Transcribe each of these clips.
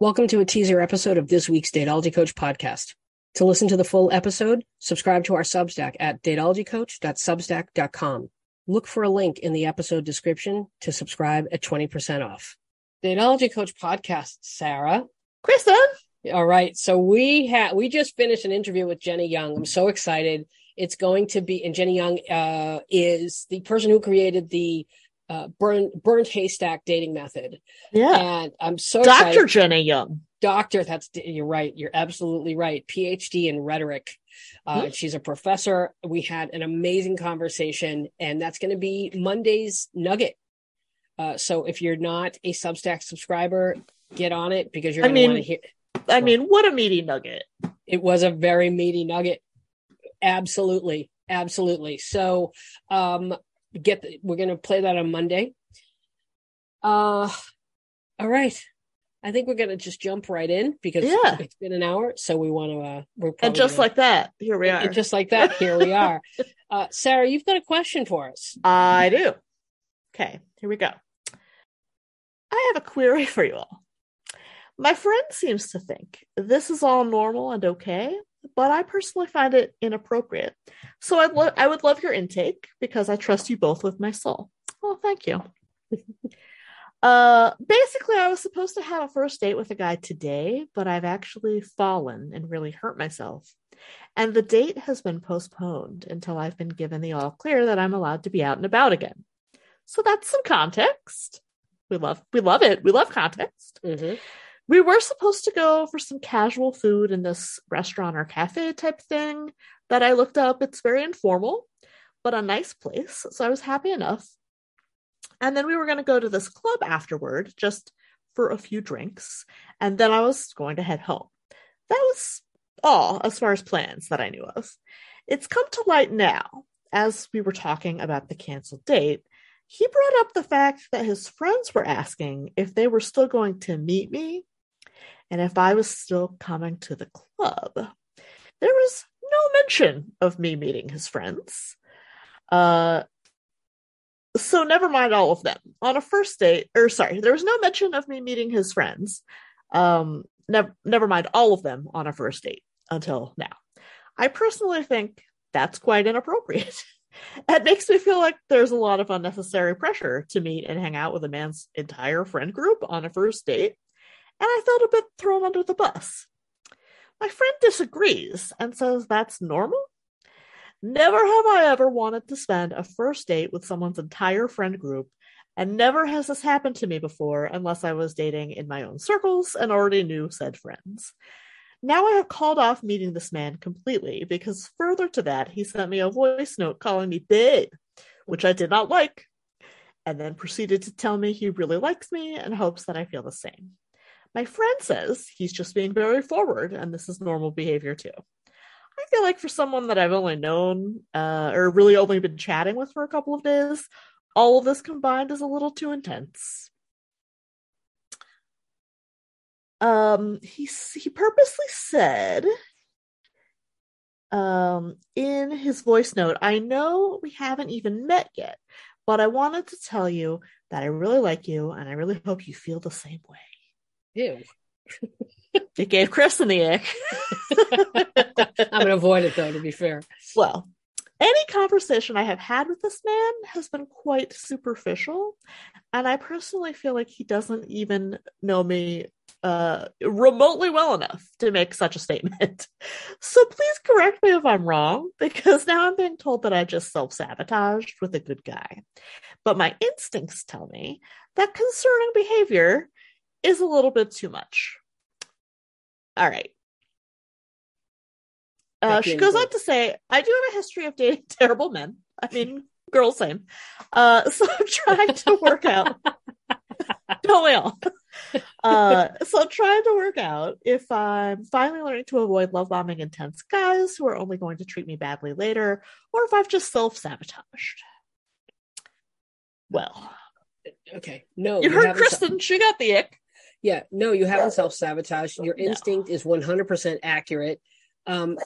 Welcome to a teaser episode of this week's Dateology Coach podcast. To listen to the full episode, subscribe to our Substack at dateologycoach.substack.com. Look for a link in the episode description to subscribe at 20% off. Dateology Coach podcast, Sarah. Kristen. All right. So we had, we just finished an interview with Jennie Young. I'm so excited. It's going to be, and Jennie Young uh, is the person who created the uh, burn, burnt haystack dating method. Yeah. And I'm so Dr. excited. Jennie Young. Doctor, that's you're right. You're absolutely right. PhD in rhetoric. Uh, Mhm. She's a professor. We had an amazing conversation, and that's going to be Monday's nugget. Uh, so if you're not a Substack subscriber, get on it because you're going to want to hear. I mean, what a meaty nugget. It was a very meaty nugget. Absolutely, absolutely. So, um, get the, we're going to play that on Monday. Uh, all right. I think we're going to just jump right in because Yeah. it's been an hour. So we want to, uh, we're And just gonna- like that, here we are. and just like that, here we are. Uh, Sarah, you've got a question for us. I do. Okay, here we go. I have a query for you all. My friend seems to think this is all normal and okay, but I personally find it inappropriate. So I'd lo- I would love your intake because I trust you both with my soul. Well, thank you. uh, basically, I was supposed to have a first date with a guy today, but I've actually fallen and really hurt myself. And the date has been postponed until I've been given the all clear that I'm allowed to be out and about again. So that's some context. We love we love it. We love context. Mhm. We were supposed to go for some casual food in this restaurant or cafe type thing that I looked up. It's very informal, but a nice place. So I was happy enough. And then we were going to go to this club afterward just for a few drinks. And then I was going to head home. That was all as far as plans that I knew of. It's come to light now, as we were talking about the canceled date. He brought up the fact that his friends were asking if they were still going to meet me and if I was still coming to the club. There was no mention of me meeting his friends. Uh, so never mind all of them. On a first date, or sorry, there was no mention of me meeting his friends. Um, never, never mind all of them on a first date until now. I personally think that's quite inappropriate. it makes me feel like there's a lot of unnecessary pressure to meet and hang out with a man's entire friend group on a first date, I felt a bit thrown under the bus. My friend disagrees and says that's normal. Never have I ever wanted to spend a first date with someone's entire friend group, and never has this happened to me before unless I was dating in my own circles and already knew said friends. Now I have called off meeting this man completely because, further to that, he sent me a voice note calling me babe, which I did not like, and then proceeded to tell me he really likes me and hopes that I feel the same. My friend says he's just being very forward and this is normal behavior too. I feel like for someone that I've only known uh, or really only been chatting with for a couple of days, all of this combined is a little too intense. Um, he he purposely said, um, in his voice note, "I know we haven't even met yet, but I wanted to tell you that I really like you and I really hope you feel the same way." Ew. It gave Kristen the ick. I'm going to avoid it though, to be fair. Well, any conversation I have had with this man has been quite superficial, and I personally feel like he doesn't even know me uh, remotely well enough to make such a statement. So please correct me if I'm wrong, because now I'm being told that I just self sabotaged with a good guy. But my instincts tell me that concerning behavior is a little bit too much. All right. Uh, she goes on to say, I do have a history of dating terrible men. I mean, girls, same. Uh, so I'm trying to work out. Don't we all? Uh, so I'm trying to work out if I'm finally learning to avoid love bombing intense guys who are only going to treat me badly later, or if I've just self sabotaged. Well, Okay. No. you heard Kristen, she got the ick. Yeah, no, you haven't self sabotaged. Your No. instinct is 100% accurate. Um,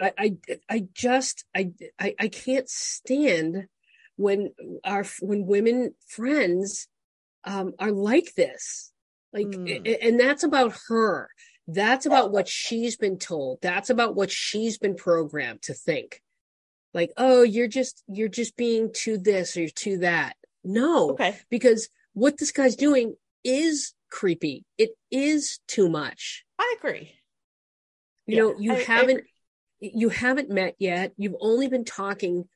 I, I, I just, I, I, I can't stand when our when women friends um, are like this. Like, Mm. and that's about her. That's about what she's been told. That's about what she's been programmed to think. Like, oh, you're just, you're just being to this or to that. No, Okay. because what this guy's doing is creepy. It is too much. I agree. You Yeah, know, you I- I haven't, agree. you haven't met yet. You've only been talking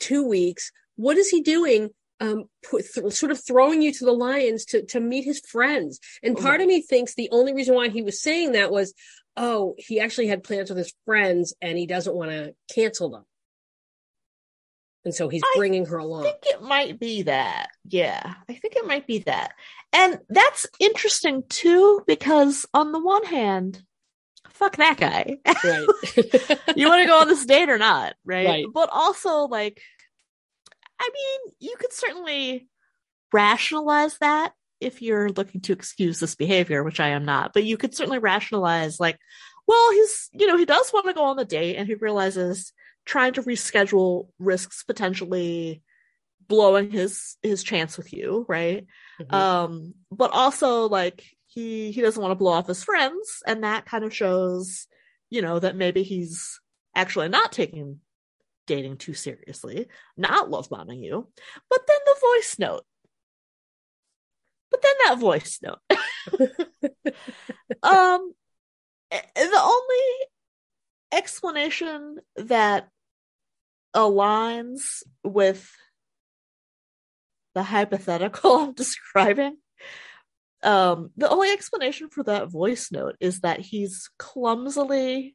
two weeks. What is he doing? Um, put, th- sort of throwing you to the lions to to meet his friends. And part of me thinks the only reason why he was saying that was, oh, he actually had plans with his friends and he doesn't want to cancel them. And so he's I bringing her along. I think it might be that. Yeah, I think it might be that. And that's interesting too, because on the one hand, fuck that guy. right. you want to go on this date or not, right? Right. But also, like, I mean, you could certainly rationalize that if you're looking to excuse this behavior, which I am not, but you could certainly rationalize, like, well, he's, you know, he does want to go on the date and he realizes trying to reschedule risks potentially blowing his his chance with you, right? Mhm. um but also like he he doesn't want to blow off his friends and that kind of shows you know that maybe he's actually not taking dating too seriously not love bombing you but then the voice note but then that voice note um eh, the only explanation that aligns with the hypothetical I'm describing. Um, the only explanation for that voice note is that he's clumsily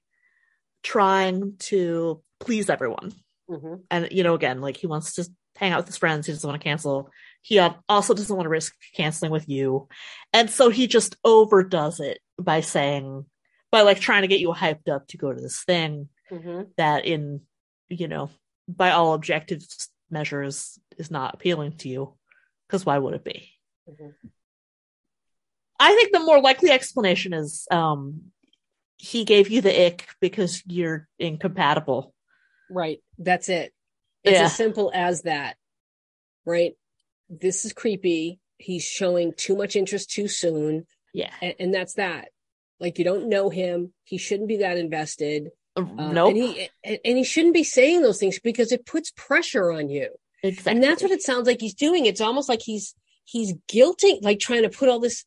trying to please everyone. Mhm. And, you know, again, like he wants to hang out with his friends. He doesn't want to cancel. He also doesn't want to risk canceling with you. And so he just overdoes it by saying, by like trying to get you hyped up to go to this thing Mhm. that in you know by all objective measures is not appealing to you because why would it be Mhm. i think the more likely explanation is um he gave you the ick because you're incompatible Right. That's it. It's yeah as simple as that. Right. This is creepy. He's showing too much interest too soon. yeah And, and that's that. Like you don't know him. He shouldn't be that invested. Uh, nope And he and he shouldn't be saying those things because it puts pressure on you. exactly And that's what it sounds like he's doing. It's almost like he's he's guilting, like trying to put all this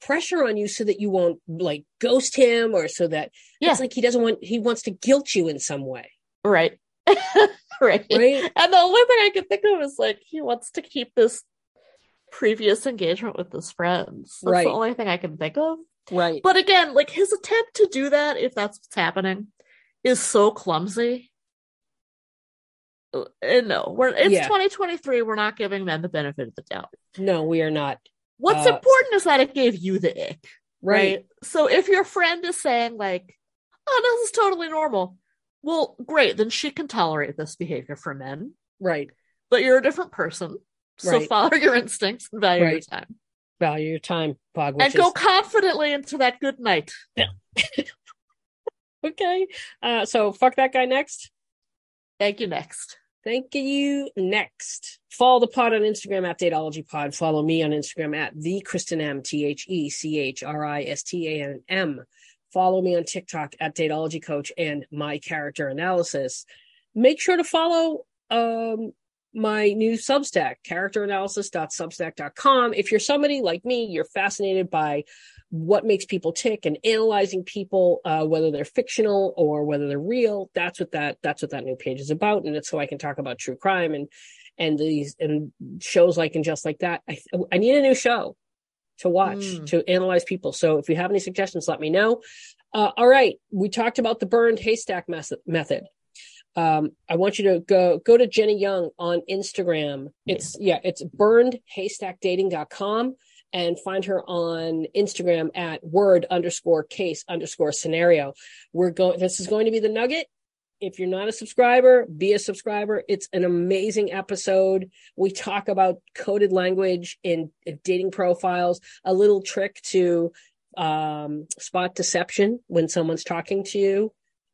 pressure on you so that you won't like ghost him or so that Yeah. it's like he doesn't want he wants to guilt you in some way. right right Right. and the only thing i could think of is like he wants to keep this previous engagement with his friends that's Right. the only thing i can think of right. But again, like his attempt to do that, if that's what's happening, is so clumsy. Uh, And no, we're it's Yeah. 2023. We're not giving men the benefit of the doubt. No, we are not. What's Uh, important is that it gave you the ick, Right. right? So if your friend is saying like, "Oh, this is totally normal," well, great, then she can tolerate this behavior for men. Right. But you're a different person, so Right. follow your instincts and value your time, Value your time, Bog. and go is confidently into that good night. okay. Uh, so fuck that guy next. Thank you. Next. Thank you. Next, follow the pod on Instagram at Dateology Pod. Follow me on Instagram at the Kristen M T H E C H R I S T A N M. Follow me on TikTok at Dateology Coach and My Character Analysis. Make sure to follow um, my new Substack, characteranalysis.substack.com. If you're somebody like me, you're fascinated by what makes people tick and analyzing people, uh, whether they're fictional or whether they're real. That's what that that's what that new page is about, and it's so I can talk about true crime and and these and shows like and just like that. I I need a new show to watch Mm. to analyze people. So if you have any suggestions, let me know. Uh, all right, we talked about the burned haystack method. method. Um, I want you to go go to Jennie Young on Instagram. It's yeah, it's burnedhaystackdating.com and find her on Instagram at word underscore case underscore scenario. We're going this is going to be the nugget. If you're not a subscriber, be a subscriber. It's an amazing episode. We talk about coded language in dating profiles, a little trick to um, spot deception when someone's talking to you.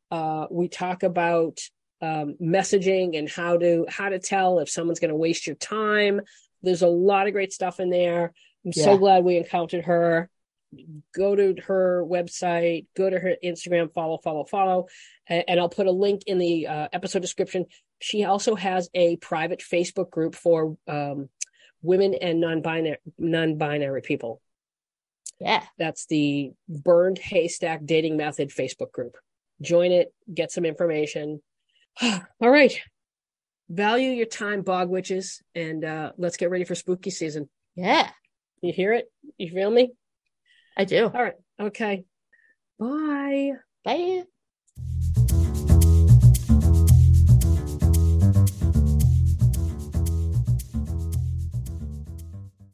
Uh, we talk about um, messaging and how to how to tell if someone's going to waste your time. There's a lot of great stuff in there. I'm so glad we encountered her. go to her website, go to her Instagram, follow, follow, follow, and, and I'll put a link in the uh, episode description. She also has a private Facebook group for um, women and non-binary non-binary people. Yeah. That's the Burned Haystack Dating Method Facebook group. Join it, get some information. All right. Value your time, bog witches, and uh, let's get ready for spooky season. Yeah. You hear it? You feel me? I do. All right. Okay. Bye. Bye.